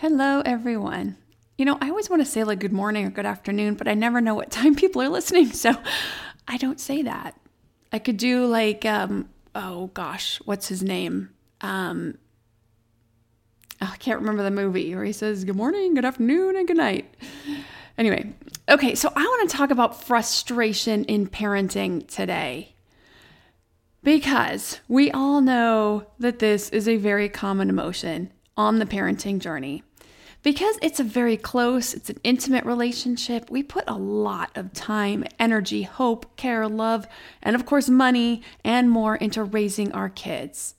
Hello, everyone. You know, I always want to say like good morning or good afternoon, but I never know what time people are listening, so I don't say that. I could do like, um, oh gosh, what's his name? Um, oh, I can't remember the movie where he says good morning, good afternoon, and good night. Anyway, okay, so I want to talk about frustration in parenting today because we all know that this is a very common emotion on the parenting journey. Because it's a very close, it's an intimate relationship, we put a lot of time, energy, hope, care, love, and of course, money and more into raising our kids.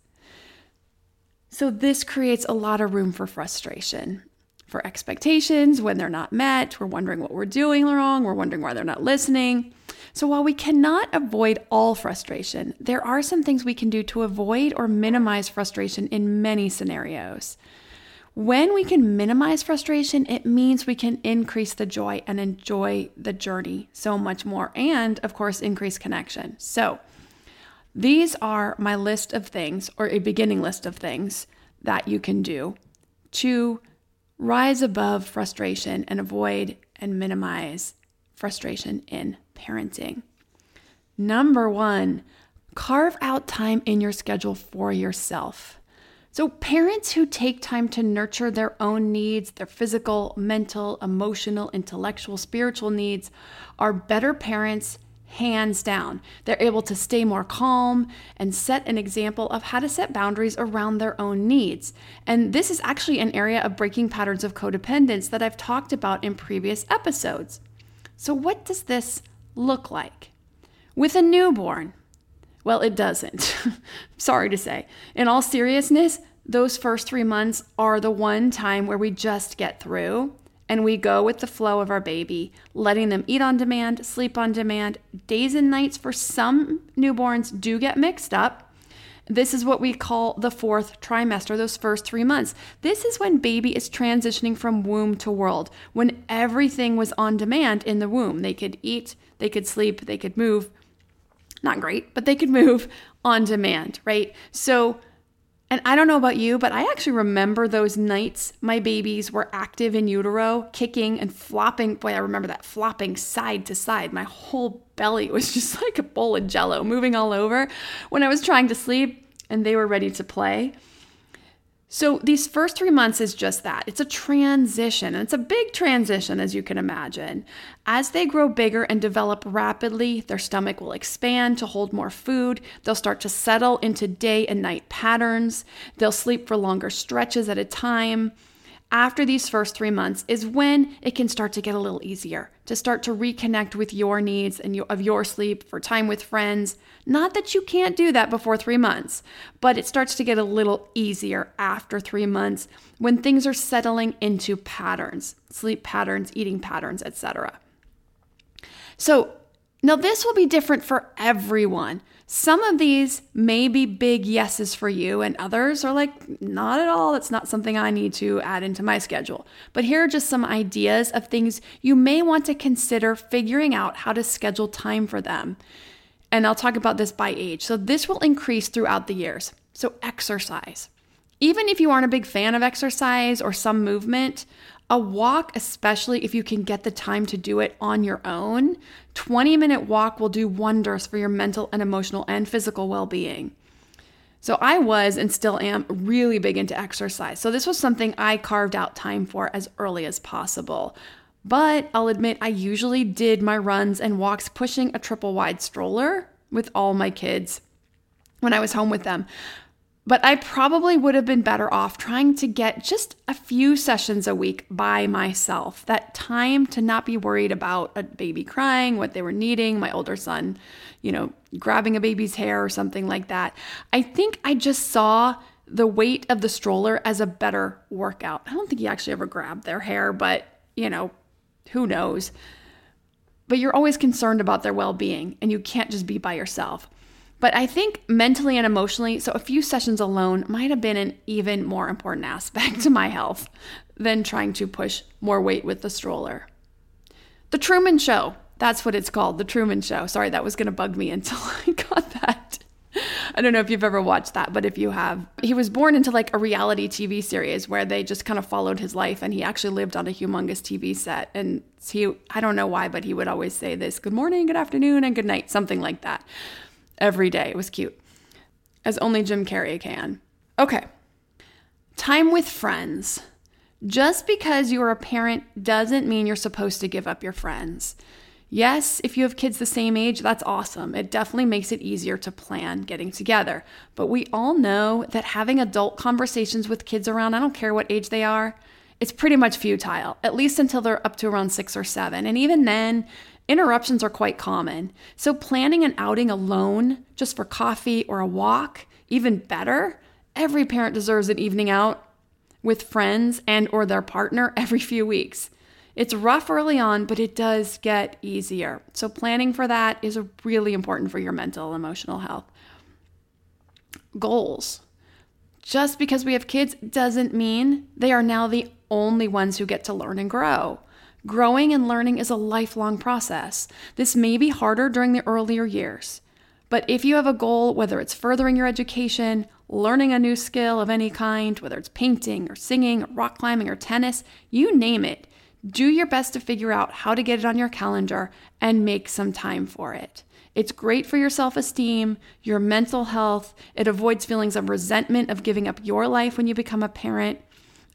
So, this creates a lot of room for frustration, for expectations when they're not met. We're wondering what we're doing wrong, we're wondering why they're not listening. So, while we cannot avoid all frustration, there are some things we can do to avoid or minimize frustration in many scenarios. When we can minimize frustration, it means we can increase the joy and enjoy the journey so much more, and of course, increase connection. So, these are my list of things, or a beginning list of things that you can do to rise above frustration and avoid and minimize frustration in parenting. Number one, carve out time in your schedule for yourself. So, parents who take time to nurture their own needs, their physical, mental, emotional, intellectual, spiritual needs, are better parents, hands down. They're able to stay more calm and set an example of how to set boundaries around their own needs. And this is actually an area of breaking patterns of codependence that I've talked about in previous episodes. So, what does this look like? With a newborn, well, it doesn't. Sorry to say. In all seriousness, those first three months are the one time where we just get through and we go with the flow of our baby, letting them eat on demand, sleep on demand. Days and nights for some newborns do get mixed up. This is what we call the fourth trimester, those first three months. This is when baby is transitioning from womb to world, when everything was on demand in the womb. They could eat, they could sleep, they could move. Not great, but they could move on demand, right? So, and I don't know about you, but I actually remember those nights my babies were active in utero, kicking and flopping. Boy, I remember that flopping side to side. My whole belly was just like a bowl of jello moving all over when I was trying to sleep and they were ready to play. So, these first three months is just that. It's a transition, and it's a big transition, as you can imagine. As they grow bigger and develop rapidly, their stomach will expand to hold more food. They'll start to settle into day and night patterns. They'll sleep for longer stretches at a time after these first three months is when it can start to get a little easier to start to reconnect with your needs and your, of your sleep for time with friends. Not that you can't do that before three months, but it starts to get a little easier after three months when things are settling into patterns, sleep patterns, eating patterns, etc. So now this will be different for everyone. Some of these may be big yeses for you, and others are like, not at all. It's not something I need to add into my schedule. But here are just some ideas of things you may want to consider figuring out how to schedule time for them. And I'll talk about this by age. So, this will increase throughout the years. So, exercise. Even if you aren't a big fan of exercise or some movement, a walk, especially if you can get the time to do it on your own, 20 minute walk will do wonders for your mental and emotional and physical well being. So I was and still am really big into exercise. So this was something I carved out time for as early as possible. But I'll admit, I usually did my runs and walks pushing a triple wide stroller with all my kids when I was home with them. But I probably would have been better off trying to get just a few sessions a week by myself. That time to not be worried about a baby crying, what they were needing, my older son, you know, grabbing a baby's hair or something like that. I think I just saw the weight of the stroller as a better workout. I don't think he actually ever grabbed their hair, but, you know, who knows? But you're always concerned about their well being, and you can't just be by yourself. But I think mentally and emotionally, so a few sessions alone might have been an even more important aspect to my health than trying to push more weight with the stroller. The Truman Show, that's what it's called, The Truman Show. Sorry, that was going to bug me until I got that. I don't know if you've ever watched that, but if you have, he was born into like a reality TV series where they just kind of followed his life and he actually lived on a humongous TV set. And he, I don't know why, but he would always say this good morning, good afternoon, and good night, something like that every day. It was cute, as only Jim Carrey can. Okay. Time with friends. Just because you're a parent doesn't mean you're supposed to give up your friends. Yes, if you have kids the same age, that's awesome. It definitely makes it easier to plan getting together. But we all know that having adult conversations with kids around, I don't care what age they are, it's pretty much futile, at least until they're up to around six or seven. And even then, Interruptions are quite common, so planning an outing alone, just for coffee or a walk, even better. Every parent deserves an evening out with friends and or their partner every few weeks. It's rough early on, but it does get easier. So planning for that is really important for your mental emotional health. Goals. Just because we have kids doesn't mean they are now the only ones who get to learn and grow. Growing and learning is a lifelong process. This may be harder during the earlier years. But if you have a goal, whether it's furthering your education, learning a new skill of any kind, whether it's painting or singing or rock climbing or tennis, you name it, do your best to figure out how to get it on your calendar and make some time for it. It's great for your self esteem, your mental health. It avoids feelings of resentment of giving up your life when you become a parent.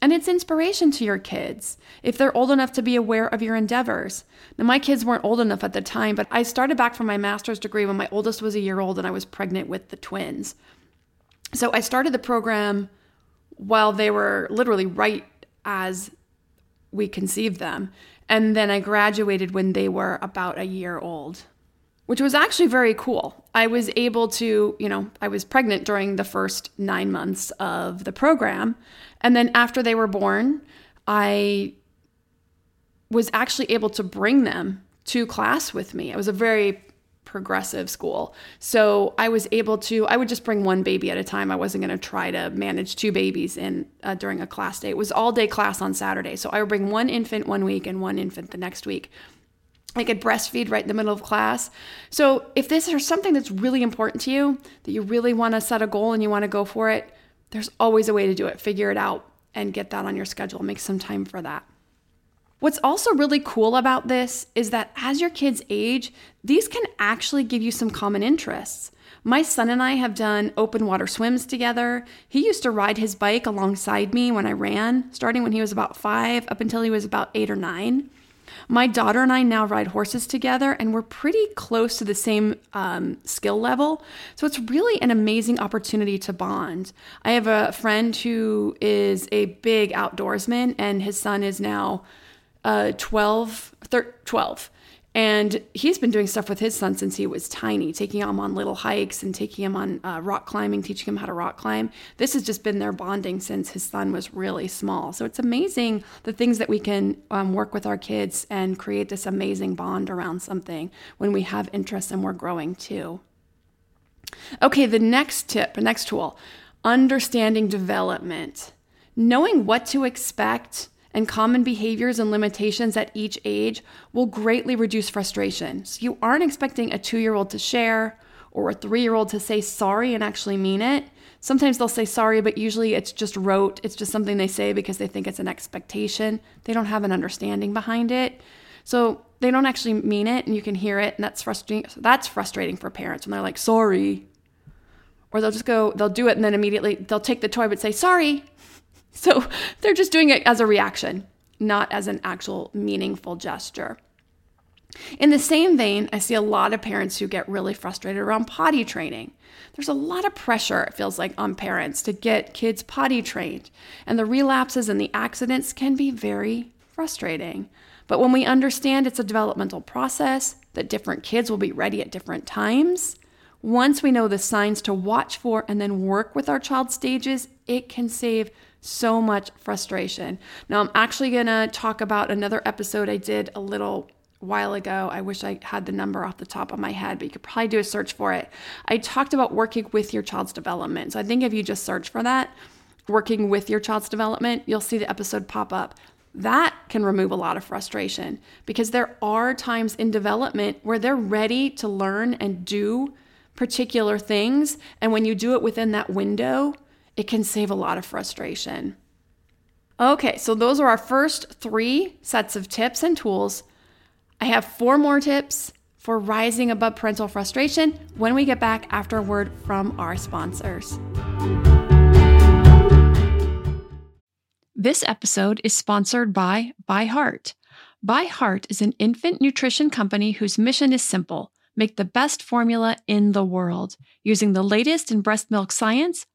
And it's inspiration to your kids if they're old enough to be aware of your endeavors. Now, my kids weren't old enough at the time, but I started back from my master's degree when my oldest was a year old and I was pregnant with the twins. So I started the program while they were literally right as we conceived them. And then I graduated when they were about a year old which was actually very cool. I was able to, you know, I was pregnant during the first nine months of the program. And then after they were born, I was actually able to bring them to class with me. It was a very progressive school. So I was able to, I would just bring one baby at a time. I wasn't going to try to manage two babies in uh, during a class day. It was all day class on Saturday. So I would bring one infant one week and one infant the next week. I could breastfeed right in the middle of class. So, if this is something that's really important to you, that you really want to set a goal and you want to go for it, there's always a way to do it. Figure it out and get that on your schedule. Make some time for that. What's also really cool about this is that as your kids age, these can actually give you some common interests. My son and I have done open water swims together. He used to ride his bike alongside me when I ran, starting when he was about five up until he was about eight or nine. My daughter and I now ride horses together, and we're pretty close to the same um, skill level. So it's really an amazing opportunity to bond. I have a friend who is a big outdoorsman, and his son is now uh, 12, 13, 12. And he's been doing stuff with his son since he was tiny, taking him on little hikes and taking him on uh, rock climbing, teaching him how to rock climb. This has just been their bonding since his son was really small. So it's amazing the things that we can um, work with our kids and create this amazing bond around something when we have interests and we're growing too. Okay, the next tip, the next tool understanding development. Knowing what to expect and common behaviors and limitations at each age will greatly reduce frustration. So you aren't expecting a two year old to share or a three year old to say sorry and actually mean it. Sometimes they'll say sorry, but usually it's just rote. It's just something they say because they think it's an expectation. They don't have an understanding behind it. So they don't actually mean it and you can hear it and that's frustrating. That's frustrating for parents when they're like, sorry. Or they'll just go, they'll do it and then immediately they'll take the toy but say, sorry. So they're just doing it as a reaction, not as an actual meaningful gesture. In the same vein, I see a lot of parents who get really frustrated around potty training. There's a lot of pressure, it feels like, on parents to get kids potty trained, and the relapses and the accidents can be very frustrating. But when we understand it's a developmental process, that different kids will be ready at different times, once we know the signs to watch for and then work with our child's stages, it can save so much frustration. Now, I'm actually going to talk about another episode I did a little while ago. I wish I had the number off the top of my head, but you could probably do a search for it. I talked about working with your child's development. So I think if you just search for that, working with your child's development, you'll see the episode pop up. That can remove a lot of frustration because there are times in development where they're ready to learn and do particular things. And when you do it within that window, it can save a lot of frustration. Okay, so those are our first three sets of tips and tools I have four more tips for rising above parental frustration when we get back after a word from our sponsors. This episode is sponsored by ByHeart. ByHeart is an infant nutrition company whose mission is simple make the best formula in the world. Using the latest in breast milk science,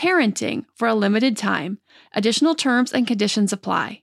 parenting for a limited time. Additional terms and conditions apply.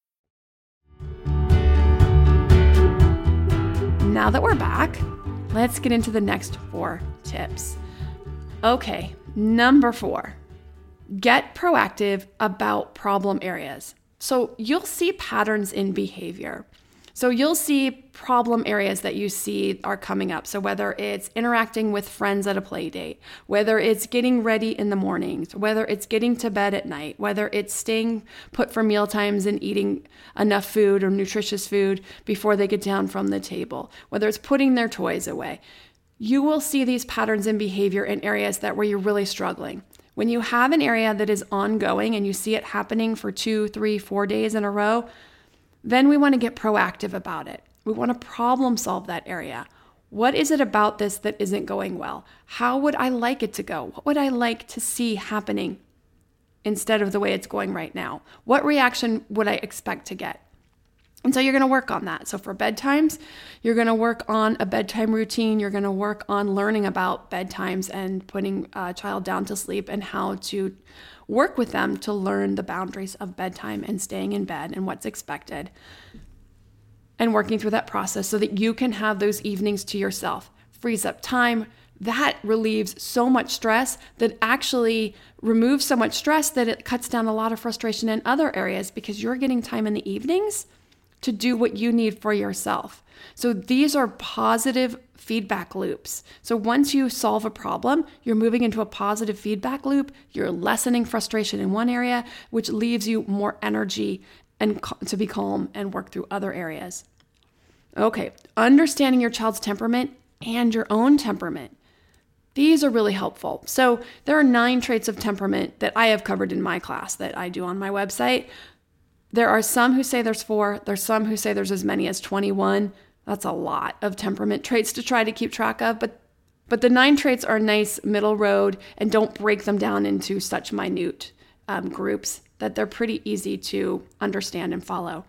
Now that we're back, let's get into the next four tips. Okay, number four get proactive about problem areas. So you'll see patterns in behavior. So you'll see problem areas that you see are coming up. So whether it's interacting with friends at a play date, whether it's getting ready in the mornings, whether it's getting to bed at night, whether it's staying put for meal times and eating enough food or nutritious food before they get down from the table, whether it's putting their toys away. You will see these patterns in behavior in areas that where you're really struggling. When you have an area that is ongoing and you see it happening for two, three, four days in a row, then we want to get proactive about it. We want to problem solve that area. What is it about this that isn't going well? How would I like it to go? What would I like to see happening instead of the way it's going right now? What reaction would I expect to get? And so you're going to work on that. So for bedtimes, you're going to work on a bedtime routine. You're going to work on learning about bedtimes and putting a child down to sleep and how to work with them to learn the boundaries of bedtime and staying in bed and what's expected. And working through that process so that you can have those evenings to yourself, frees up time. That relieves so much stress that actually removes so much stress that it cuts down a lot of frustration in other areas because you're getting time in the evenings to do what you need for yourself. So these are positive feedback loops. So once you solve a problem, you're moving into a positive feedback loop. You're lessening frustration in one area, which leaves you more energy and to be calm and work through other areas. Okay, understanding your child's temperament and your own temperament. These are really helpful. So, there are nine traits of temperament that I have covered in my class that I do on my website. There are some who say there's four, there's some who say there's as many as 21. That's a lot of temperament traits to try to keep track of, but but the nine traits are a nice middle road and don't break them down into such minute um, groups that they're pretty easy to understand and follow.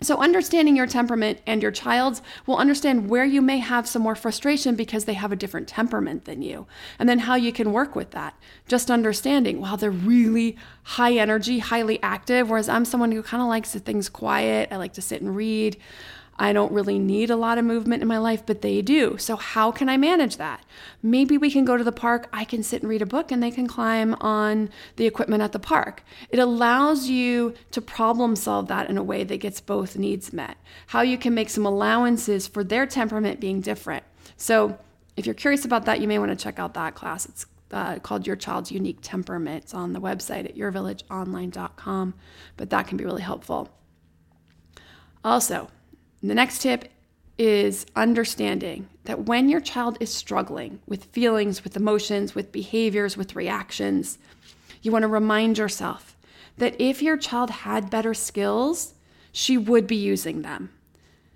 So, understanding your temperament and your child's will understand where you may have some more frustration because they have a different temperament than you, and then how you can work with that. Just understanding, wow, they're really high energy, highly active, whereas I'm someone who kind of likes things quiet. I like to sit and read. I don't really need a lot of movement in my life, but they do. So, how can I manage that? Maybe we can go to the park, I can sit and read a book, and they can climb on the equipment at the park. It allows you to problem solve that in a way that gets both needs met. How you can make some allowances for their temperament being different. So, if you're curious about that, you may want to check out that class. It's uh, called Your Child's Unique Temperament. It's on the website at yourvillageonline.com, but that can be really helpful. Also, the next tip is understanding that when your child is struggling with feelings, with emotions, with behaviors, with reactions, you want to remind yourself that if your child had better skills, she would be using them.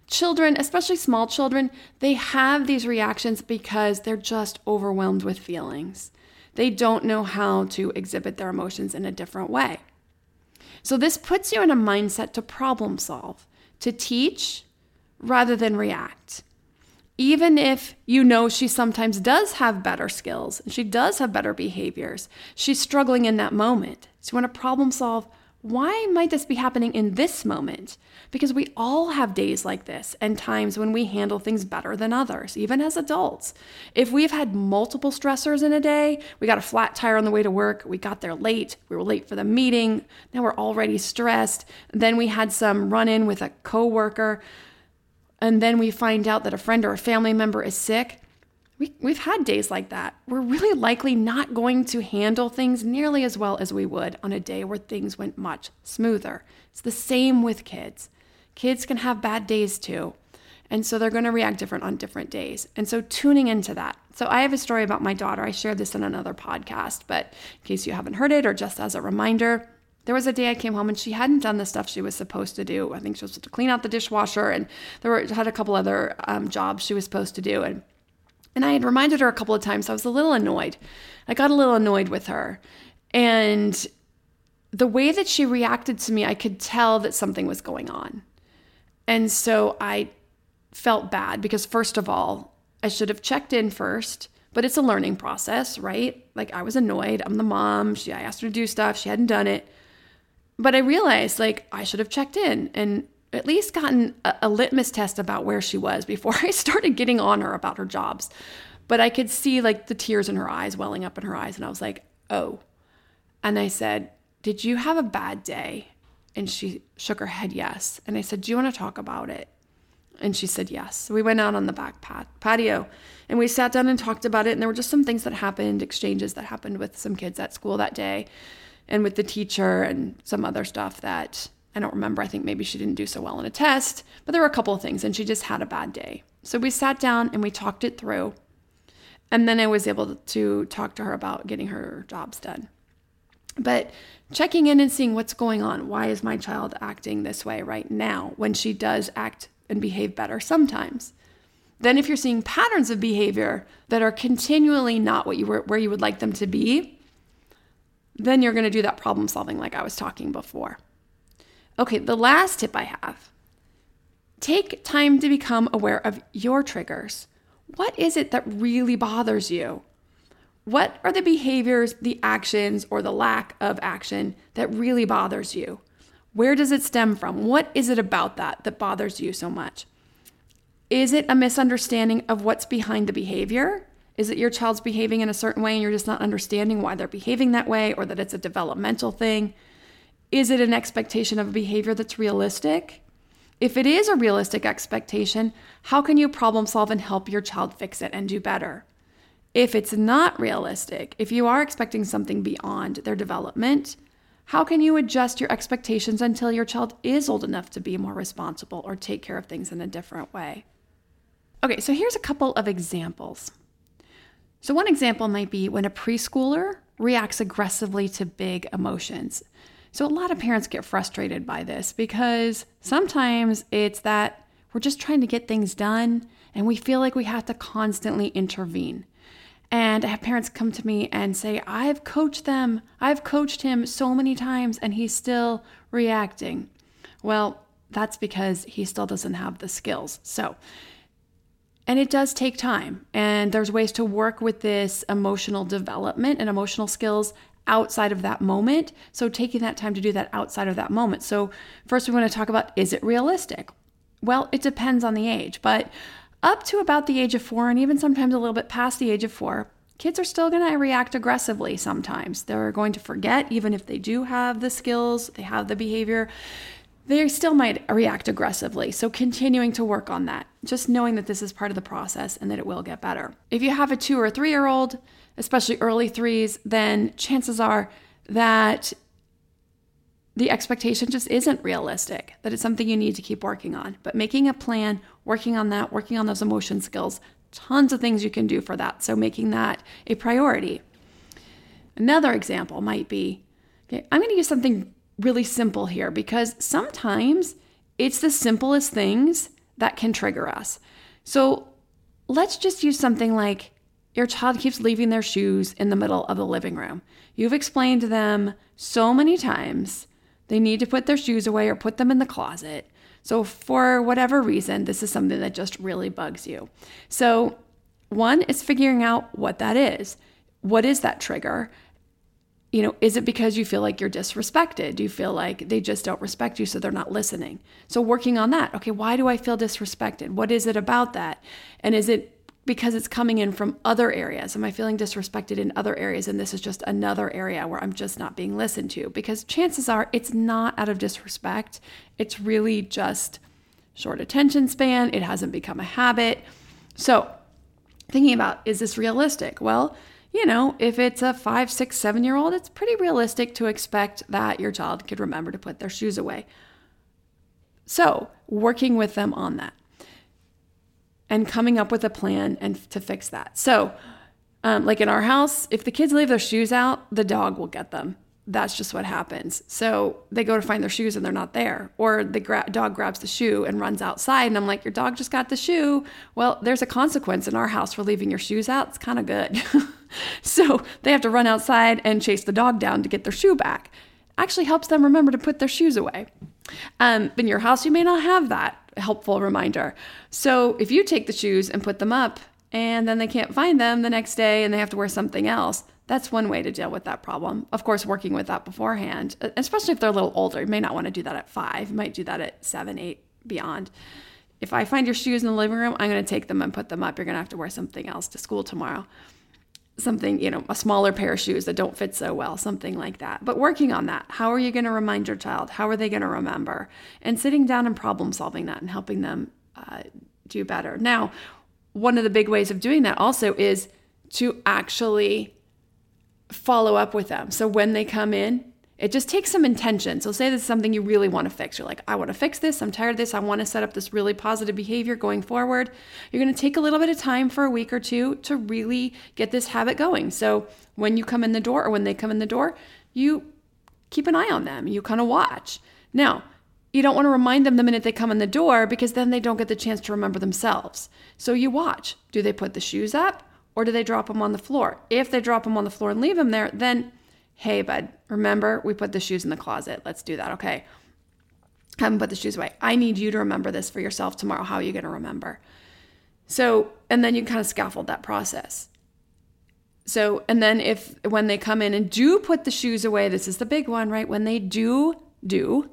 Children, especially small children, they have these reactions because they're just overwhelmed with feelings. They don't know how to exhibit their emotions in a different way. So, this puts you in a mindset to problem solve, to teach, rather than react. Even if you know she sometimes does have better skills and she does have better behaviors, she's struggling in that moment. So, you want to problem solve why might this be happening in this moment? Because we all have days like this and times when we handle things better than others, even as adults. If we've had multiple stressors in a day, we got a flat tire on the way to work, we got there late, we were late for the meeting, now we're already stressed, then we had some run in with a coworker and then we find out that a friend or a family member is sick, we, we've had days like that. We're really likely not going to handle things nearly as well as we would on a day where things went much smoother. It's the same with kids. Kids can have bad days too. And so they're going to react different on different days. And so tuning into that. So I have a story about my daughter. I shared this in another podcast, but in case you haven't heard it or just as a reminder, there was a day I came home and she hadn't done the stuff she was supposed to do. I think she was supposed to clean out the dishwasher and there were had a couple other um, jobs she was supposed to do. And and I had reminded her a couple of times. So I was a little annoyed. I got a little annoyed with her, and the way that she reacted to me, I could tell that something was going on. And so I felt bad because first of all, I should have checked in first but it's a learning process, right? Like I was annoyed. I'm the mom. She I asked her to do stuff. She hadn't done it. But I realized like I should have checked in and at least gotten a, a, litmus test about where she was before I started getting on her about her jobs. But I could see like the tears in her eyes welling up in her eyes. And I was like, oh. And I said, Did you have a bad day? And she shook her head, yes. And I said, Do you want to talk about it? And she said, yes. So we went out on the back pat- patio and we sat down and talked about it. And there were just some things that happened, exchanges that happened with some kids at school that day and with the teacher and some other stuff that I don't remember. I think maybe she didn't do so well in a test, but there were a couple of things and she just had a bad day. So we sat down and we talked it through. And then I was able to talk to her about getting her jobs done. But checking in and seeing what's going on. Why is my child acting this way right now when she does act and behave better sometimes? Then, if you're seeing patterns of behavior that are continually not what you were, where you would like them to be, then you're going to do that problem solving like I was talking before. Okay, the last tip I have take time to become aware of your triggers. What is it that really bothers you? What are the behaviors, the actions, or the lack of action that really bothers you? Where does it stem from? What is it about that that bothers you so much? Is it a misunderstanding of what's behind the behavior? Is it your child's behaving in a certain way and you're just not understanding why they're behaving that way or that it's a developmental thing? Is it an expectation of a behavior that's realistic? If it is a realistic expectation, how can you problem solve and help your child fix it and do better? If it's not realistic, if you are expecting something beyond their development, How can you adjust your expectations until your child is old enough to be more responsible or take care of things in a different way? Okay, so here's a couple of examples. So, one example might be when a preschooler reacts aggressively to big emotions. So, a lot of parents get frustrated by this because sometimes it's that we're just trying to get things done and we feel like we have to constantly intervene. And I have parents come to me and say, I've coached them, I've coached him so many times, and he's still reacting. Well, that's because he still doesn't have the skills. So, and it does take time. And there's ways to work with this emotional development and emotional skills outside of that moment. So, taking that time to do that outside of that moment. So, first, we want to talk about is it realistic? Well, it depends on the age, but up to about the age of four, and even sometimes a little bit past the age of four, kids are still going to react aggressively sometimes. They're going to forget, even if they do have the skills, they have the behavior they still might react aggressively. So, continuing to work on that, just knowing that this is part of the process and that it will get better. If you have a two or three year old, especially early threes, then chances are that the expectation just isn't realistic, that it's something you need to keep working on. But making a plan, working on that, working on those emotion skills, tons of things you can do for that. So, making that a priority. Another example might be okay, I'm going to use something really simple here because sometimes it's the simplest things that can trigger us. So let's just use something like your child keeps leaving their shoes in the middle of the living room. You've explained to them so many times they need to put their shoes away or put them in the closet. So, for whatever reason, this is something that just really bugs you. So, one is figuring out what that is. What is that trigger? You know, is it because you feel like you're disrespected? Do you feel like they just don't respect you, so they're not listening? So, working on that. Okay, why do I feel disrespected? What is it about that? And is it because it's coming in from other areas? Am I feeling disrespected in other areas? And this is just another area where I'm just not being listened to? Because chances are it's not out of disrespect, it's really just short attention span. It hasn't become a habit. So, thinking about is this realistic? Well, you know, if it's a five, six, seven year old, it's pretty realistic to expect that your child could remember to put their shoes away. So, working with them on that and coming up with a plan and to fix that. So, um, like in our house, if the kids leave their shoes out, the dog will get them that's just what happens. So they go to find their shoes and they're not there. Or the gra- dog grabs the shoe and runs outside. And I'm like, Your dog just got the shoe. Well, there's a consequence in our house for leaving your shoes out. It's kind of good. so they have to run outside and chase the dog down to get their shoe back. Actually helps them remember to put their shoes away. Um, in your house, you may not have that helpful reminder. So if you take the shoes and put them up, and then they can't find them the next day and they have to wear something else, that's one way to deal with that problem. Of course, working with that beforehand, especially if they're a little older. You may not want to do that at five. You might do that at seven, eight, beyond. If I find your shoes in the living room, I'm going to take them and put them up. You're going to have to wear something else to school tomorrow. Something, you know, a smaller pair of shoes that don't fit so well, something like that. But working on that. How are you going to remind your child? How are they going to remember? And sitting down and problem solving that and helping them uh, do better. Now, one of the big ways of doing that also is to actually follow up with them. So when they come in, it just takes some intention. So say this is something you really want to fix. You're like, I want to fix this. I'm tired of this. I want to set up this really positive behavior going forward. You're going to take a little bit of time for a week or two to really get this habit going. So when you come in the door or when they come in the door, you keep an eye on them. You kind of watch. Now, you don't want to remind them the minute they come in the door because then they don't get the chance to remember themselves. So you watch. Do they put the shoes up? Or do they drop them on the floor? If they drop them on the floor and leave them there, then hey, bud, remember we put the shoes in the closet. Let's do that, okay? Haven't put the shoes away. I need you to remember this for yourself tomorrow. How are you going to remember? So, and then you kind of scaffold that process. So, and then if when they come in and do put the shoes away, this is the big one, right? When they do do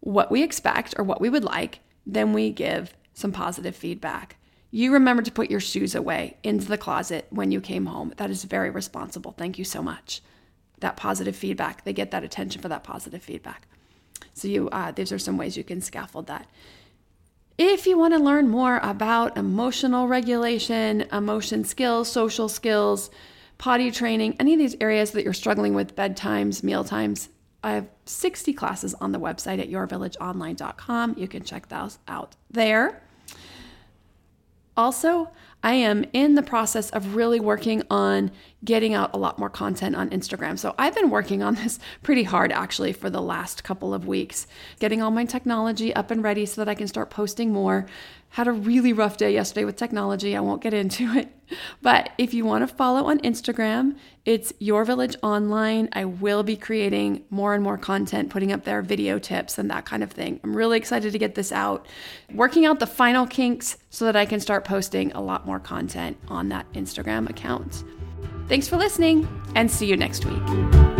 what we expect or what we would like, then we give some positive feedback. You remember to put your shoes away into the closet when you came home. That is very responsible. Thank you so much. That positive feedback, they get that attention for that positive feedback. So you, uh, these are some ways you can scaffold that. If you want to learn more about emotional regulation, emotion skills, social skills, potty training, any of these areas that you're struggling with, bedtimes, meal times, I have 60 classes on the website at yourvillageonline.com. You can check those out there. Also, I am in the process of really working on getting out a lot more content on Instagram. So I've been working on this pretty hard actually for the last couple of weeks, getting all my technology up and ready so that I can start posting more. Had a really rough day yesterday with technology. I won't get into it. But if you want to follow on Instagram, it's Your Village Online. I will be creating more and more content, putting up there video tips and that kind of thing. I'm really excited to get this out, working out the final kinks so that I can start posting a lot more content on that Instagram account. Thanks for listening and see you next week.